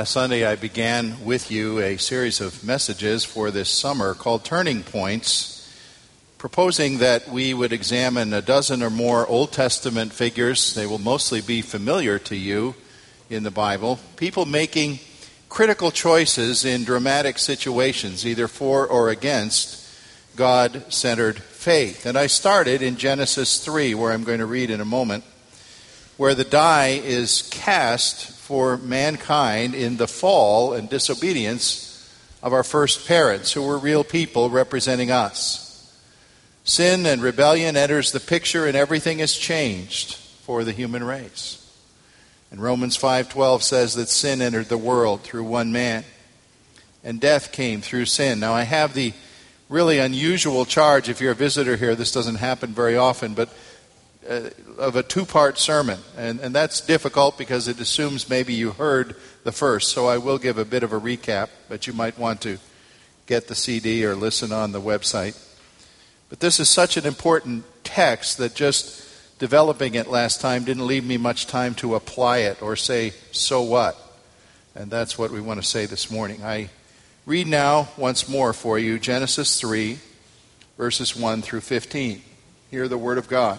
Last Sunday, I began with you a series of messages for this summer called Turning Points, proposing that we would examine a dozen or more Old Testament figures. They will mostly be familiar to you in the Bible. People making critical choices in dramatic situations, either for or against God centered faith. And I started in Genesis 3, where I'm going to read in a moment, where the die is cast for mankind in the fall and disobedience of our first parents, who were real people representing us. Sin and rebellion enters the picture and everything is changed for the human race. And Romans 5:12 says that sin entered the world through one man and death came through sin. Now I have the really unusual charge if you're a visitor here this doesn't happen very often but uh, of a two part sermon. And, and that's difficult because it assumes maybe you heard the first. So I will give a bit of a recap, but you might want to get the CD or listen on the website. But this is such an important text that just developing it last time didn't leave me much time to apply it or say, so what? And that's what we want to say this morning. I read now once more for you Genesis 3, verses 1 through 15. Hear the word of God.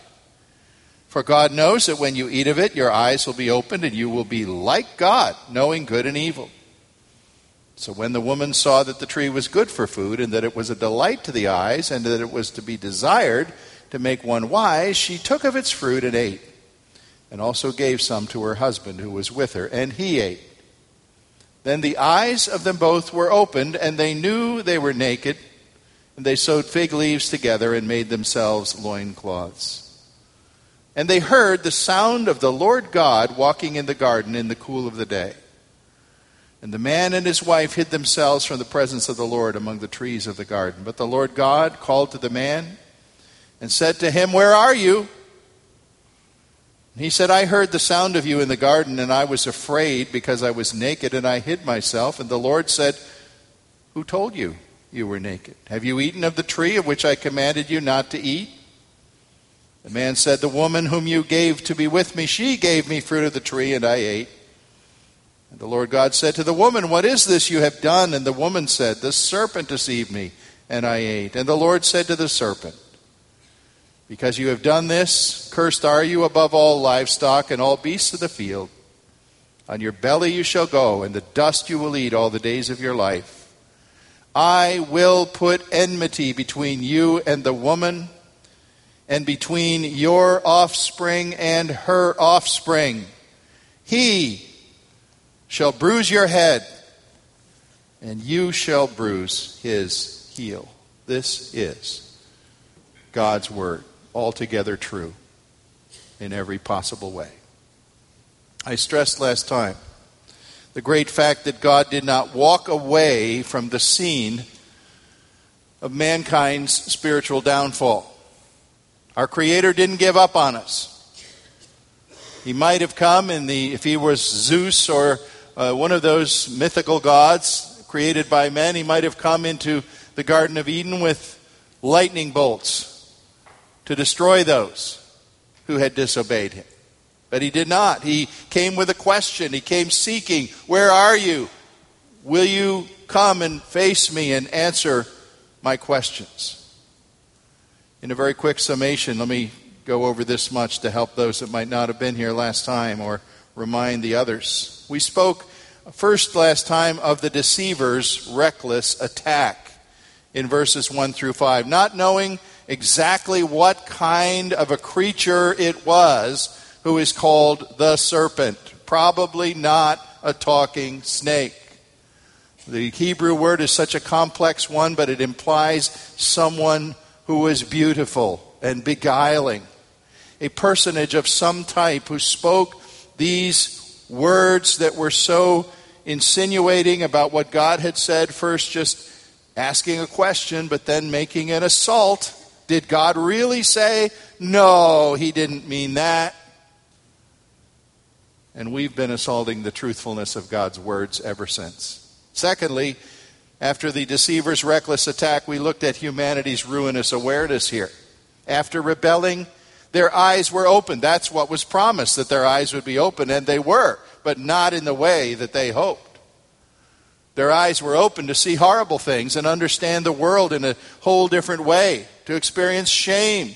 For God knows that when you eat of it, your eyes will be opened and you will be like God, knowing good and evil. So when the woman saw that the tree was good for food and that it was a delight to the eyes and that it was to be desired to make one wise, she took of its fruit and ate, and also gave some to her husband who was with her, and he ate. Then the eyes of them both were opened, and they knew they were naked, and they sewed fig leaves together and made themselves loincloths. And they heard the sound of the Lord God walking in the garden in the cool of the day. And the man and his wife hid themselves from the presence of the Lord among the trees of the garden. But the Lord God called to the man and said to him, Where are you? he said, I heard the sound of you in the garden, and I was afraid because I was naked, and I hid myself. And the Lord said, Who told you you were naked? Have you eaten of the tree of which I commanded you not to eat? The man said, The woman whom you gave to be with me, she gave me fruit of the tree, and I ate. And the Lord God said to the woman, What is this you have done? And the woman said, The serpent deceived me, and I ate. And the Lord said to the serpent, Because you have done this, cursed are you above all livestock and all beasts of the field. On your belly you shall go, and the dust you will eat all the days of your life. I will put enmity between you and the woman and between your offspring and her offspring. He shall bruise your head, and you shall bruise his heel. This is God's word, altogether true in every possible way. I stressed last time the great fact that God did not walk away from the scene of mankind's spiritual downfall. Our Creator didn't give up on us. He might have come in the, if he was Zeus or uh, one of those mythical gods created by men, he might have come into the Garden of Eden with lightning bolts to destroy those who had disobeyed him. But he did not. He came with a question. He came seeking, Where are you? Will you come and face me and answer my questions. In a very quick summation, let me go over this much to help those that might not have been here last time or remind the others. We spoke first last time of the deceiver's reckless attack in verses 1 through 5, not knowing exactly what kind of a creature it was who is called the serpent. Probably not a talking snake. The Hebrew word is such a complex one, but it implies someone who is beautiful and beguiling. A personage of some type who spoke these words that were so insinuating about what God had said, first just asking a question, but then making an assault. Did God really say, no, he didn't mean that? And we've been assaulting the truthfulness of God's words ever since. Secondly, after the deceiver's reckless attack, we looked at humanity's ruinous awareness here. After rebelling, their eyes were opened. That's what was promised, that their eyes would be open, and they were, but not in the way that they hoped. Their eyes were open to see horrible things and understand the world in a whole different way, to experience shame,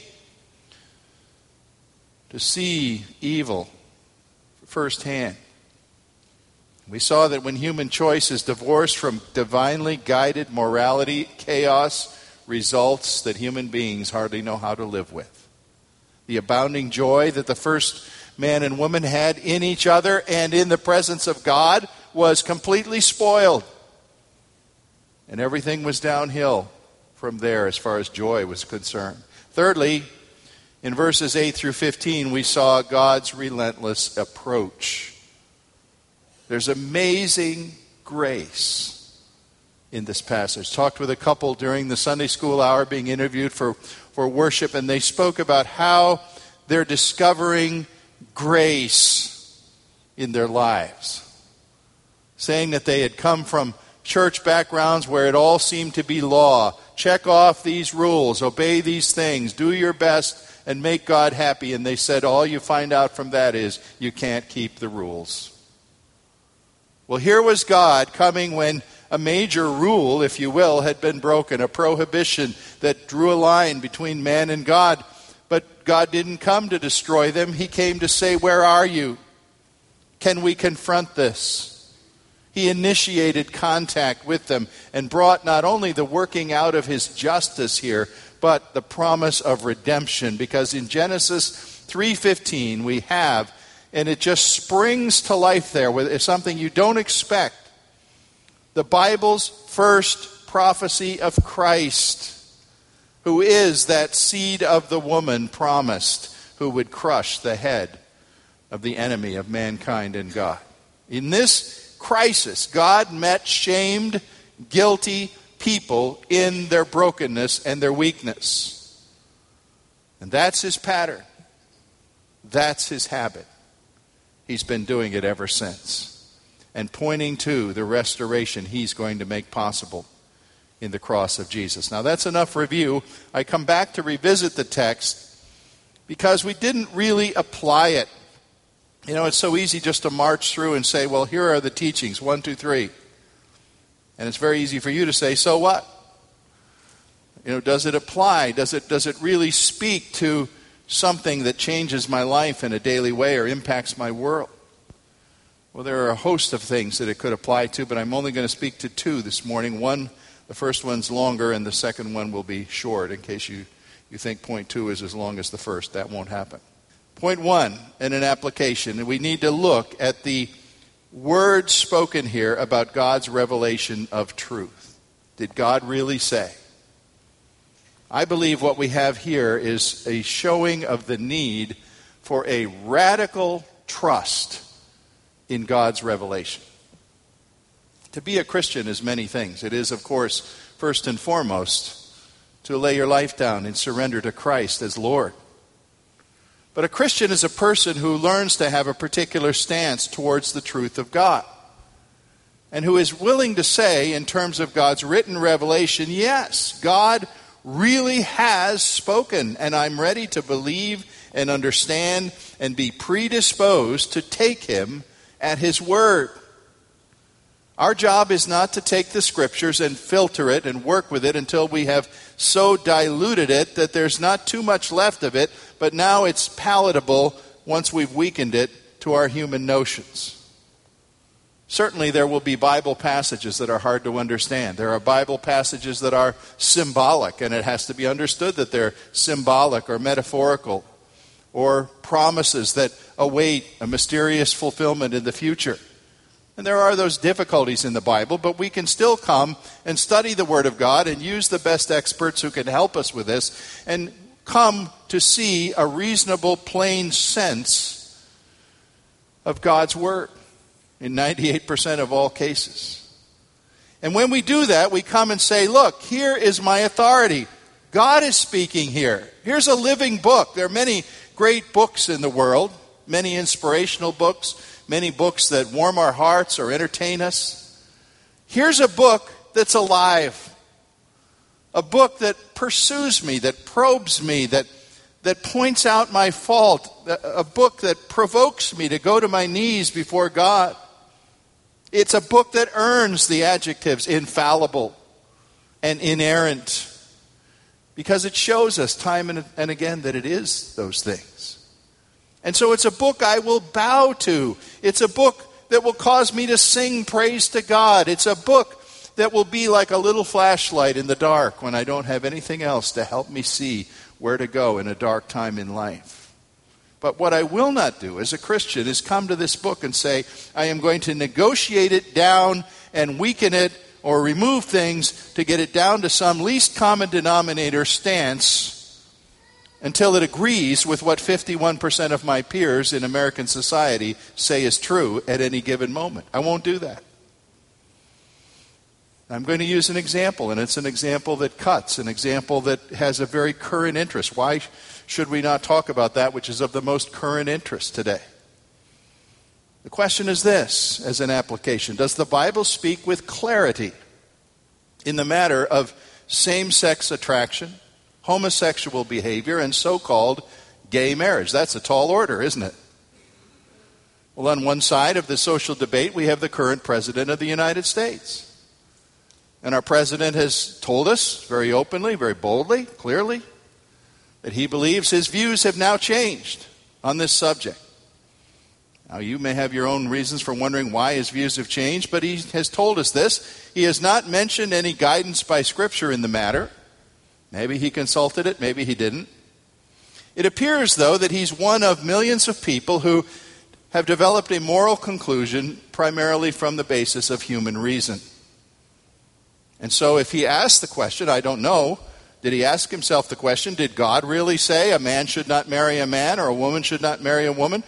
to see evil firsthand. We saw that when human choice is divorced from divinely guided morality, chaos results that human beings hardly know how to live with. The abounding joy that the first man and woman had in each other and in the presence of God was completely spoiled. And everything was downhill from there as far as joy was concerned. Thirdly, in verses 8 through 15, we saw God's relentless approach there's amazing grace in this passage. Talked with a couple during the Sunday school hour being interviewed for, for worship, and they spoke about how they're discovering grace in their lives. Saying that they had come from church backgrounds where it all seemed to be law. Check off these rules, obey these things, do your best, and make God happy. And they said all you find out from that is you can't keep the rules. Well, here was God coming when a major rule, if you will, had been broken, a prohibition that drew a line between man and God. But God didn't come to destroy them. He came to say, Where are you? Can we confront this? He initiated contact with them and brought not only the working out of his justice here, but the promise of redemption because in Genesis 3:15 we have and it just springs to life there with something you don't expect. The Bible's first prophecy of Christ, who is that seed of the woman promised, who would crush the head of the enemy of mankind and God. In this crisis, God met shamed, guilty people in their brokenness and their weakness. And that's his pattern. That's his habit. He's been doing it ever since. And pointing to the restoration he's going to make possible in the cross of Jesus. Now, that's enough review. I come back to revisit the text because we didn't really apply it. You know, it's so easy just to march through and say, well, here are the teachings one, two, three. And it's very easy for you to say, so what? You know, does it apply? Does it, does it really speak to something that changes my life in a daily way or impacts my world? Well, there are a host of things that it could apply to, but I'm only going to speak to two this morning. One, the first one's longer, and the second one will be short in case you, you think point two is as long as the first. That won't happen. Point one, in an application, we need to look at the words spoken here about God's revelation of truth. Did God really say? I believe what we have here is a showing of the need for a radical trust in God's revelation. To be a Christian is many things. It is, of course, first and foremost, to lay your life down and surrender to Christ as Lord. But a Christian is a person who learns to have a particular stance towards the truth of God. And who is willing to say, in terms of God's written revelation, yes, God really has spoken, and I'm ready to believe and understand and be predisposed to take him at his word. Our job is not to take the scriptures and filter it and work with it until we have so diluted it that there's not too much left of it, but now it's palatable once we've weakened it to our human notions. Certainly, there will be Bible passages that are hard to understand. There are Bible passages that are symbolic, and it has to be understood that they're symbolic or metaphorical, or promises that await a mysterious fulfillment in the future. And there are those difficulties in the Bible, but we can still come and study the Word of God and use the best experts who can help us with this and come to see a reasonable, plain sense of God's Word in 98% of all cases. And when we do that, we come and say, Look, here is my authority. God is speaking here. Here's a living book. There are many great books in the world, many inspirational books many books that warm our hearts or entertain us. Here's a book that's alive, a book that pursues me, that probes me, that, that points out my fault, a book that provokes me to go to my knees before God. It's a book that earns the adjectives infallible and inerrant because it shows us time and, again that it is those things. And so it's a book I will bow to. It's a book that will cause me to sing praise to God. It's a book that will be like a little flashlight in the dark when I don't have anything else to help me see where to go in a dark time in life. But what I will not do as a Christian is come to this book and say, I am going to negotiate it down and weaken it or remove things to get it down to some least common denominator stance until it agrees with what 51% of my peers in American society say is true at any given moment. I won't do that. I'm going to use an example, and it's an example that cuts, an example that has a very current interest. Why should we not talk about that which is of the most current interest today? The question is this as an application Does the Bible speak with clarity in the matter of same sex attraction, homosexual behavior, and so called gay marriage. That's a tall order, isn't it? Well, on one side of the social debate, we have the current President of the United States. And our President has told us very openly, very boldly, clearly, that he believes his views have now changed on this subject. Now, you may have your own reasons for wondering why his views have changed, but he has told us this. He has not mentioned any guidance by Scripture in the matter. Maybe he consulted it, maybe he didn't. It appears, though, that he's one of millions of people who have developed a moral conclusion primarily from the basis of human reason. And so, if he asked the question, I don't know, did he ask himself the question, did God really say a man should not marry a man or a woman should not marry a woman?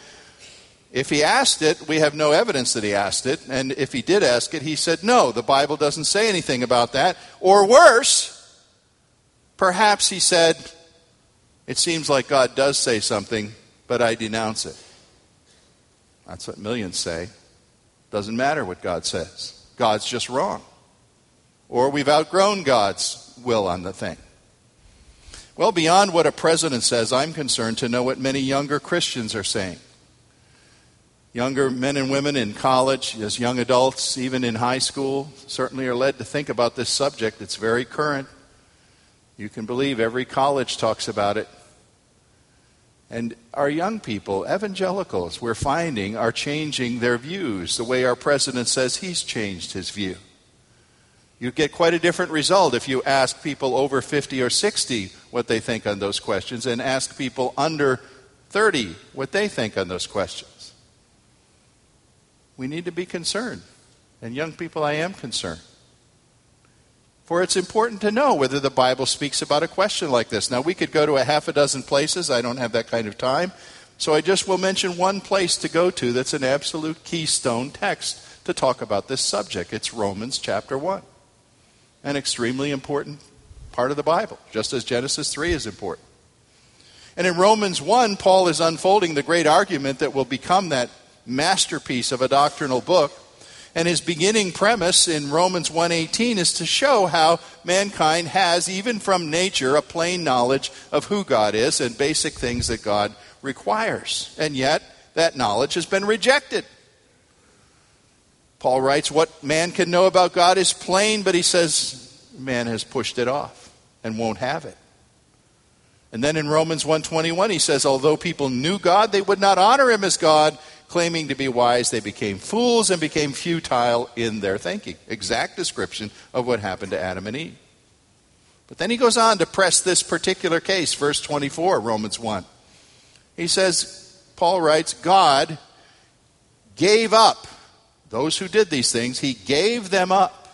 If he asked it, we have no evidence that he asked it. And if he did ask it, he said, no, the Bible doesn't say anything about that. Or worse, Perhaps he said, It seems like God does say something, but I denounce it. That's what millions say. Doesn't matter what God says, God's just wrong. Or we've outgrown God's will on the thing. Well, beyond what a president says, I'm concerned to know what many younger Christians are saying. Younger men and women in college, as young adults, even in high school, certainly are led to think about this subject. It's very current. You can believe every college talks about it. And our young people, evangelicals, we're finding are changing their views the way our president says he's changed his view. You get quite a different result if you ask people over 50 or 60 what they think on those questions and ask people under 30 what they think on those questions. We need to be concerned. And young people, I am concerned. For it's important to know whether the Bible speaks about a question like this. Now, we could go to a half a dozen places. I don't have that kind of time. So I just will mention one place to go to that's an absolute keystone text to talk about this subject. It's Romans chapter 1, an extremely important part of the Bible, just as Genesis 3 is important. And in Romans 1, Paul is unfolding the great argument that will become that masterpiece of a doctrinal book and his beginning premise in Romans 1:18 is to show how mankind has even from nature a plain knowledge of who God is and basic things that God requires. And yet that knowledge has been rejected. Paul writes, What man can know about God is plain, but he says, man has pushed it off and won't have it. And then in Romans 1:21 he says although people knew God they would not honor him as God claiming to be wise they became fools and became futile in their thinking. Exact description of what happened to Adam and Eve. But then he goes on to press this particular case verse 24 Romans 1. He says Paul writes God gave up those who did these things he gave them up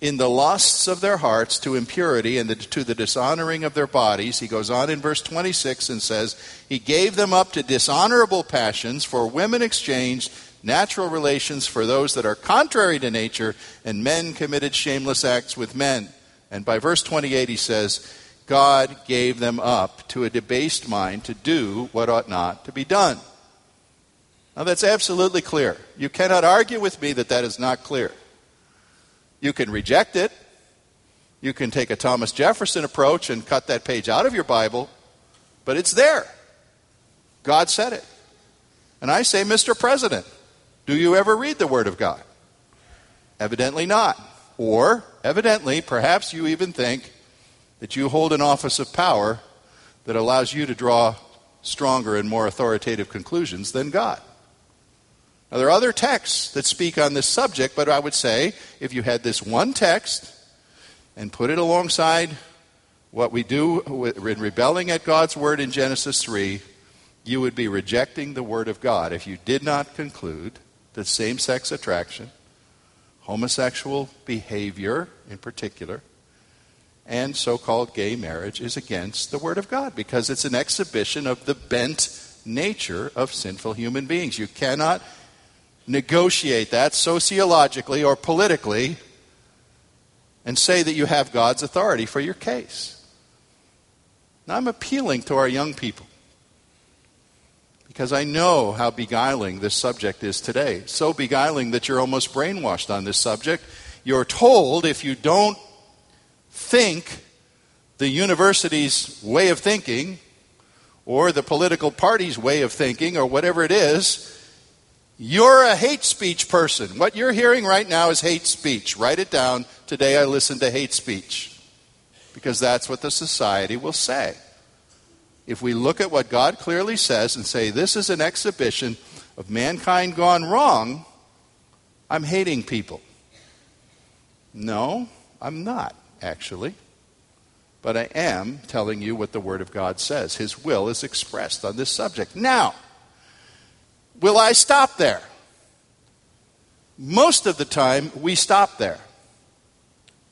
in the lusts of their hearts to impurity and the, to the dishonoring of their bodies. He goes on in verse 26 and says, He gave them up to dishonorable passions, for women exchanged natural relations for those that are contrary to nature, and men committed shameless acts with men. And by verse 28, he says, God gave them up to a debased mind to do what ought not to be done. Now, that's absolutely clear. You cannot argue with me that that is not clear. You can reject it. You can take a Thomas Jefferson approach and cut that page out of your Bible, but it's there. God said it. And I say, Mr. President, do you ever read the Word of God? Evidently not. Or, evidently, perhaps you even think that you hold an office of power that allows you to draw stronger and more authoritative conclusions than God. Now, there are other texts that speak on this subject, but I would say if you had this one text and put it alongside what we do in rebelling at God's word in Genesis 3, you would be rejecting the word of God if you did not conclude that same sex attraction, homosexual behavior in particular, and so called gay marriage is against the word of God because it's an exhibition of the bent nature of sinful human beings. You cannot negotiate that sociologically or politically and say that you have God's authority for your case. Now, I'm appealing to our young people because I know how beguiling this subject is today. So beguiling that you're almost brainwashed on this subject. You're told if you don't think the university's way of thinking or the political party's way of thinking or whatever it is, you're a hate speech person. What you're hearing right now is hate speech. Write it down. Today I listened to hate speech. Because that's what the society will say. If we look at what God clearly says and say, this is an exhibition of mankind gone wrong, I'm hating people. No, I'm not, actually. But I am telling you what the Word of God says. His will is expressed on this subject. Now, Will I stop there? Most of the time, we stop there.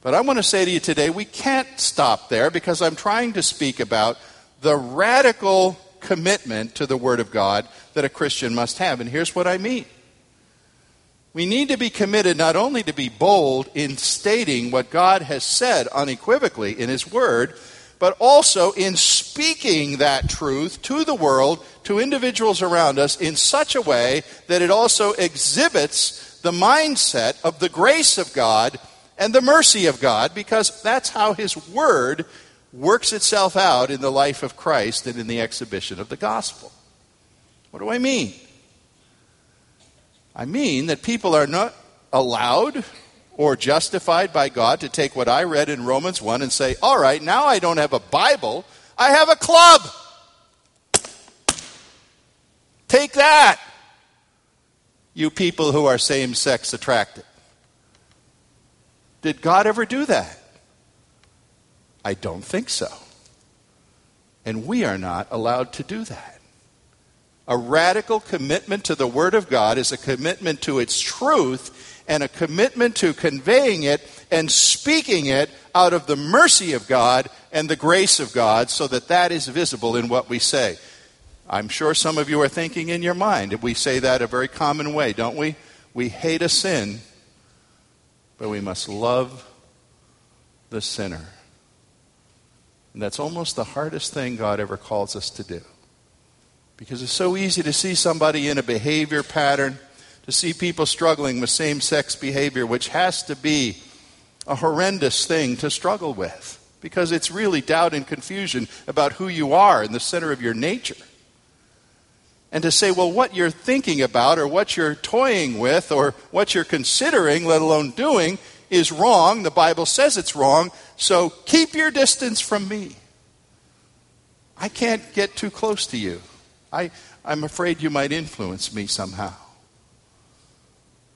But I want to say to you today, we can't stop there because I'm trying to speak about the radical commitment to the Word of God that a Christian must have. And here's what I mean. We need to be committed not only to be bold in stating what God has said unequivocally in His Word, but also in speaking that truth to the world, to individuals around us, in such a way that it also exhibits the mindset of the grace of God and the mercy of God, because that's how His Word works itself out in the life of Christ and in the exhibition of the gospel. What do I mean? I mean that people are not allowed or justified by God to take what I read in Romans 1 and say, all right, now I don't have a Bible, I have a club. Take that, you people who are same sex attracted. Did God ever do that? I don't think so. And we are not allowed to do that. A radical commitment to the Word of God is a commitment to its truth and a commitment to conveying it and speaking it out of the mercy of God and the grace of God so that that is visible in what we say. I'm sure some of you are thinking in your mind, we say that a very common way, don't we? We hate a sin, but we must love the sinner. And that's almost the hardest thing God ever calls us to do. Because it's so easy to see somebody in a behavior pattern to see people struggling with same sex behavior, which has to be a horrendous thing to struggle with because it's really doubt and confusion about who you are in the center of your nature. and to say, well, what you're thinking about or what you're toying with or what you're considering, let alone doing, is wrong. The Bible says it's wrong, so keep your distance from me. I can't get too close to you. I, I'm afraid you might influence me somehow.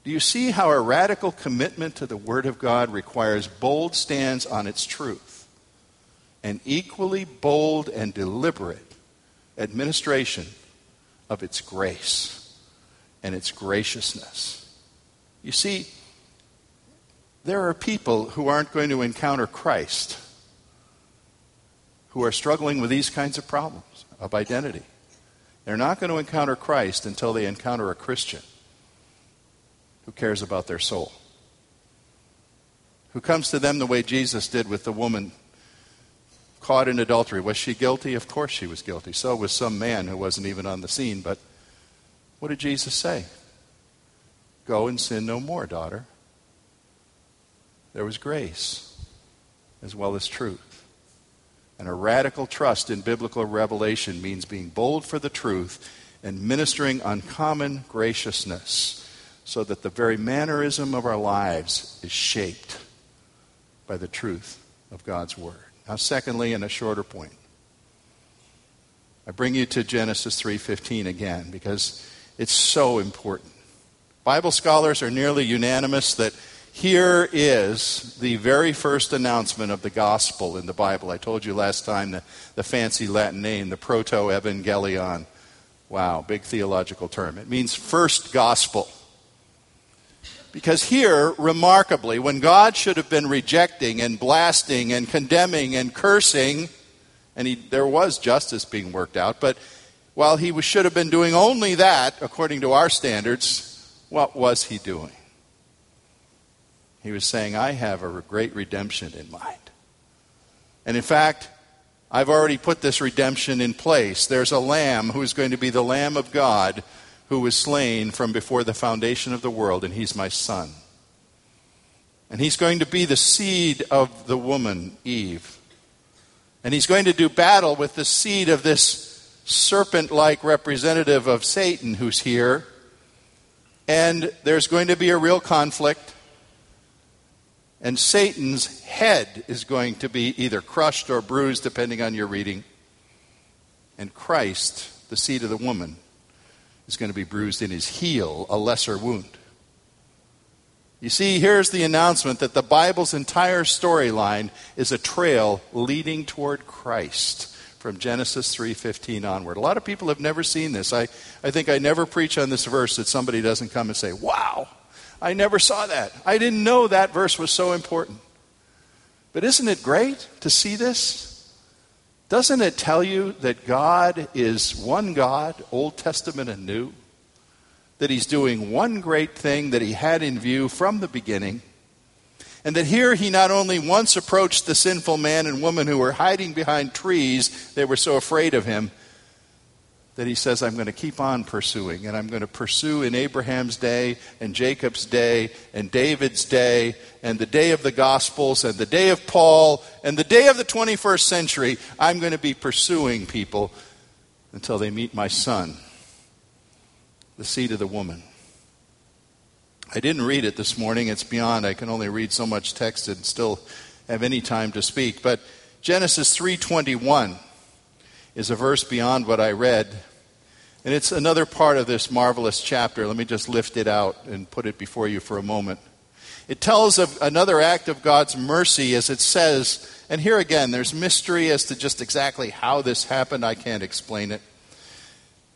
Do you see how a radical commitment to the Word of God requires bold stands on its truth and equally bold and deliberate administration of its grace and its graciousness? You see, there are people who aren't going to encounter Christ who are struggling with these kinds of problems of identity. They're not going to encounter Christ until they encounter a Christian who cares about their soul, who comes to them the way Jesus did with the woman caught in adultery. Was she guilty? Of course she was guilty. So was some man who wasn't even on the scene. But what did Jesus say? Go and sin no more, daughter. There was grace as well as truth. And a radical trust in biblical revelation means being bold for the truth and ministering uncommon graciousness so that the very mannerism of our lives is shaped by the truth of God's Word. Secondly, and a shorter point, I bring you to Genesis 3:15 again because it's so important. Bible scholars are nearly unanimous that here is the very first announcement of the gospel in the Bible. I told you last time the, the fancy Latin name, the proto evangelion. Wow, big theological term. It means first gospel. Because here, remarkably, when God should have been rejecting and blasting and condemning and cursing, and he, there was justice being worked out, but while he was, should have been doing only that, according to our standards, what was he doing? He was saying, I have a great redemption in mind. And in fact, I've already put this redemption in place. There's a lamb who's going to be the Lamb of God who was slain from before the foundation of the world, and he's my son. And he's going to be the seed of the woman, Eve. And he's going to do battle with the seed of this serpent like representative of Satan who's here. And there's going to be a real conflict. And Satan's head is going to be either crushed or bruised, depending on your reading. And Christ, the seed of the woman, is going to be bruised in his heel, a lesser wound. You see, here's the announcement that the Bible's entire storyline is a trail leading toward Christ from Genesis 3:15 onward. A lot of people have never seen this. I, I think I never preach on this verse that somebody doesn't come and say, "Wow, I never saw that. I didn't know that verse was so important. But isn't it great to see this? Doesn't it tell you that God is one God, Old Testament and New? That He's doing one great thing that He had in view from the beginning. And that here He not only once approached the sinful man and woman who were hiding behind trees, they were so afraid of Him, that he says, I'm going to keep on pursuing, and I'm going to pursue in Abraham's day, and Jacob's day, and David's day, and the day of the Gospels, and the day of Paul, and the day of the 21st century. I'm going to be pursuing people until they meet my son, the seed of the woman. I didn't read it this morning. It's beyond. I can only read so much text and still have any time to speak. But Genesis 3:21 is a verse beyond what I read and it's another part of this marvelous chapter. Let me just lift it out and put it before you for a moment. It tells of another act of God's mercy as it says, and here again, there's mystery as to just exactly how this happened. I can't explain it.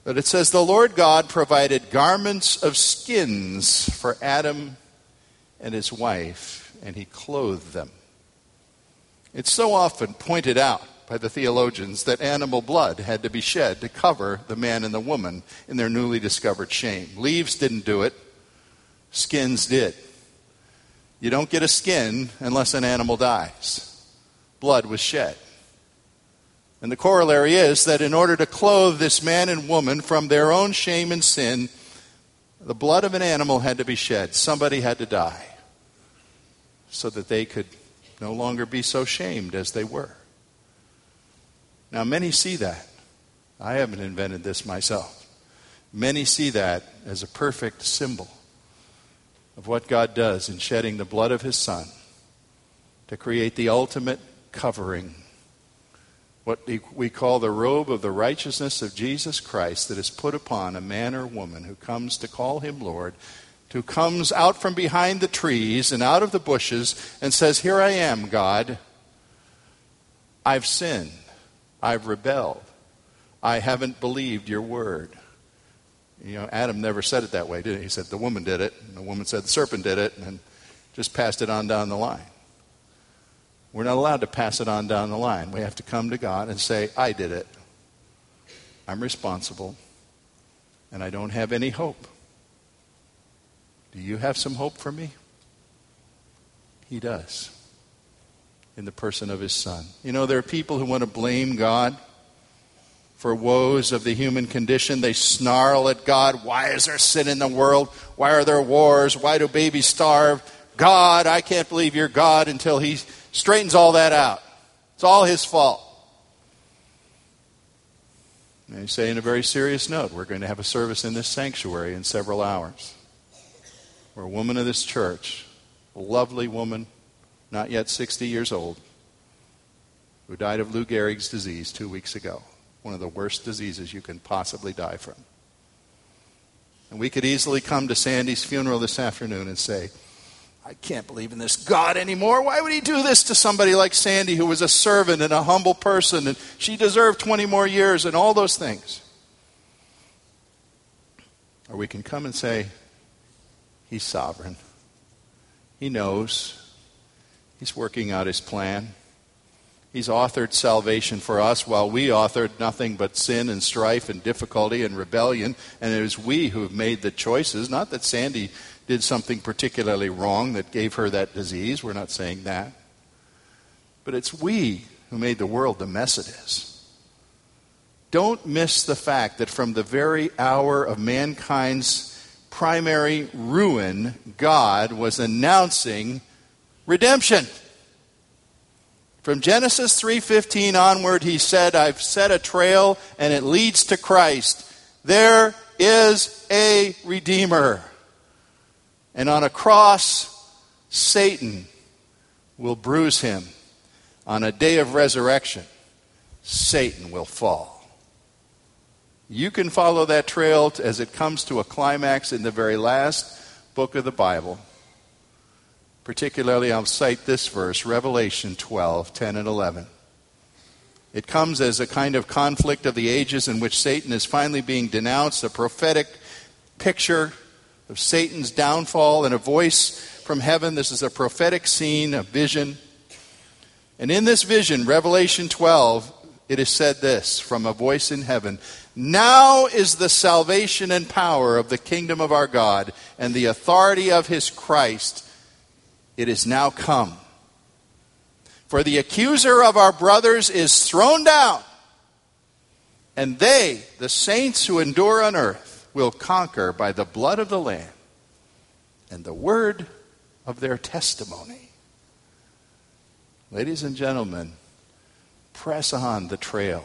But it says, The Lord God provided garments of skins for Adam and his wife, and he clothed them. It's so often pointed out by the theologians that animal blood had to be shed to cover the man and the woman in their newly discovered shame. Leaves didn't do it, skins did. You don't get a skin unless an animal dies. Blood was shed. And the corollary is that in order to clothe this man and woman from their own shame and sin, the blood of an animal had to be shed. Somebody had to die so that they could no longer be so shamed as they were. Now, many see that. I haven't invented this myself. Many see that as a perfect symbol of what God does in shedding the blood of His Son to create the ultimate covering, what we call the robe of the righteousness of Jesus Christ that is put upon a man or woman who comes to call Him Lord, who comes out from behind the trees and out of the bushes and says, Here I am, God. I've sinned. I've rebelled. I haven't believed your word. You know, Adam never said it that way, did he? He said the woman did it, and the woman said the serpent did it, and just passed it on down the line. We're not allowed to pass it on down the line. We have to come to God and say, I did it. I'm responsible, and I don't have any hope. Do you have some hope for me? He does in the person of his son. You know, there are people who want to blame God for woes of the human condition. They snarl at God. Why is there sin in the world? Why are there wars? Why do babies starve? God, I can't believe you're God until he straightens all that out. It's all his fault. And you say, in a very serious note, we're going to have a service in this sanctuary in several hours where a woman of this church, a lovely woman, not yet 60 years old, who died of Lou Gehrig's disease two weeks ago, one of the worst diseases you can possibly die from. And we could easily come to Sandy's funeral this afternoon and say, I can't believe in this God anymore. Why would he do this to somebody like Sandy, who was a servant and a humble person, and she deserved 20 more years, and all those things? Or we can come and say, He's sovereign. He knows. He's working out his plan. He's authored salvation for us while we authored nothing but sin and strife and difficulty and rebellion. And it was we who have made the choices. Not that Sandy did something particularly wrong that gave her that disease. We're not saying that. But it's we who made the world the mess it is. Don't miss the fact that from the very hour of mankind's primary ruin, God was announcing redemption. From Genesis 3:15 onward he said, I've set a trail and it leads to Christ. There is a redeemer. And on a cross Satan will bruise him. On a day of resurrection Satan will fall. You can follow that trail as it comes to a climax in the very last book of the Bible. Particularly, I'll cite this verse, Revelation 12, 10 and 11. It comes as a kind of conflict of the ages in which Satan is finally being denounced, a prophetic picture of Satan's downfall, and a voice from heaven. This is a prophetic scene, a vision. And in this vision, Revelation 12, it is said this from a voice in heaven Now is the salvation and power of the kingdom of our God and the authority of his Christ it is now come. For the accuser of our brothers is thrown down, and they, the saints who endure on earth, will conquer by the blood of the Lamb and the word of their testimony. Ladies and gentlemen, press on the trail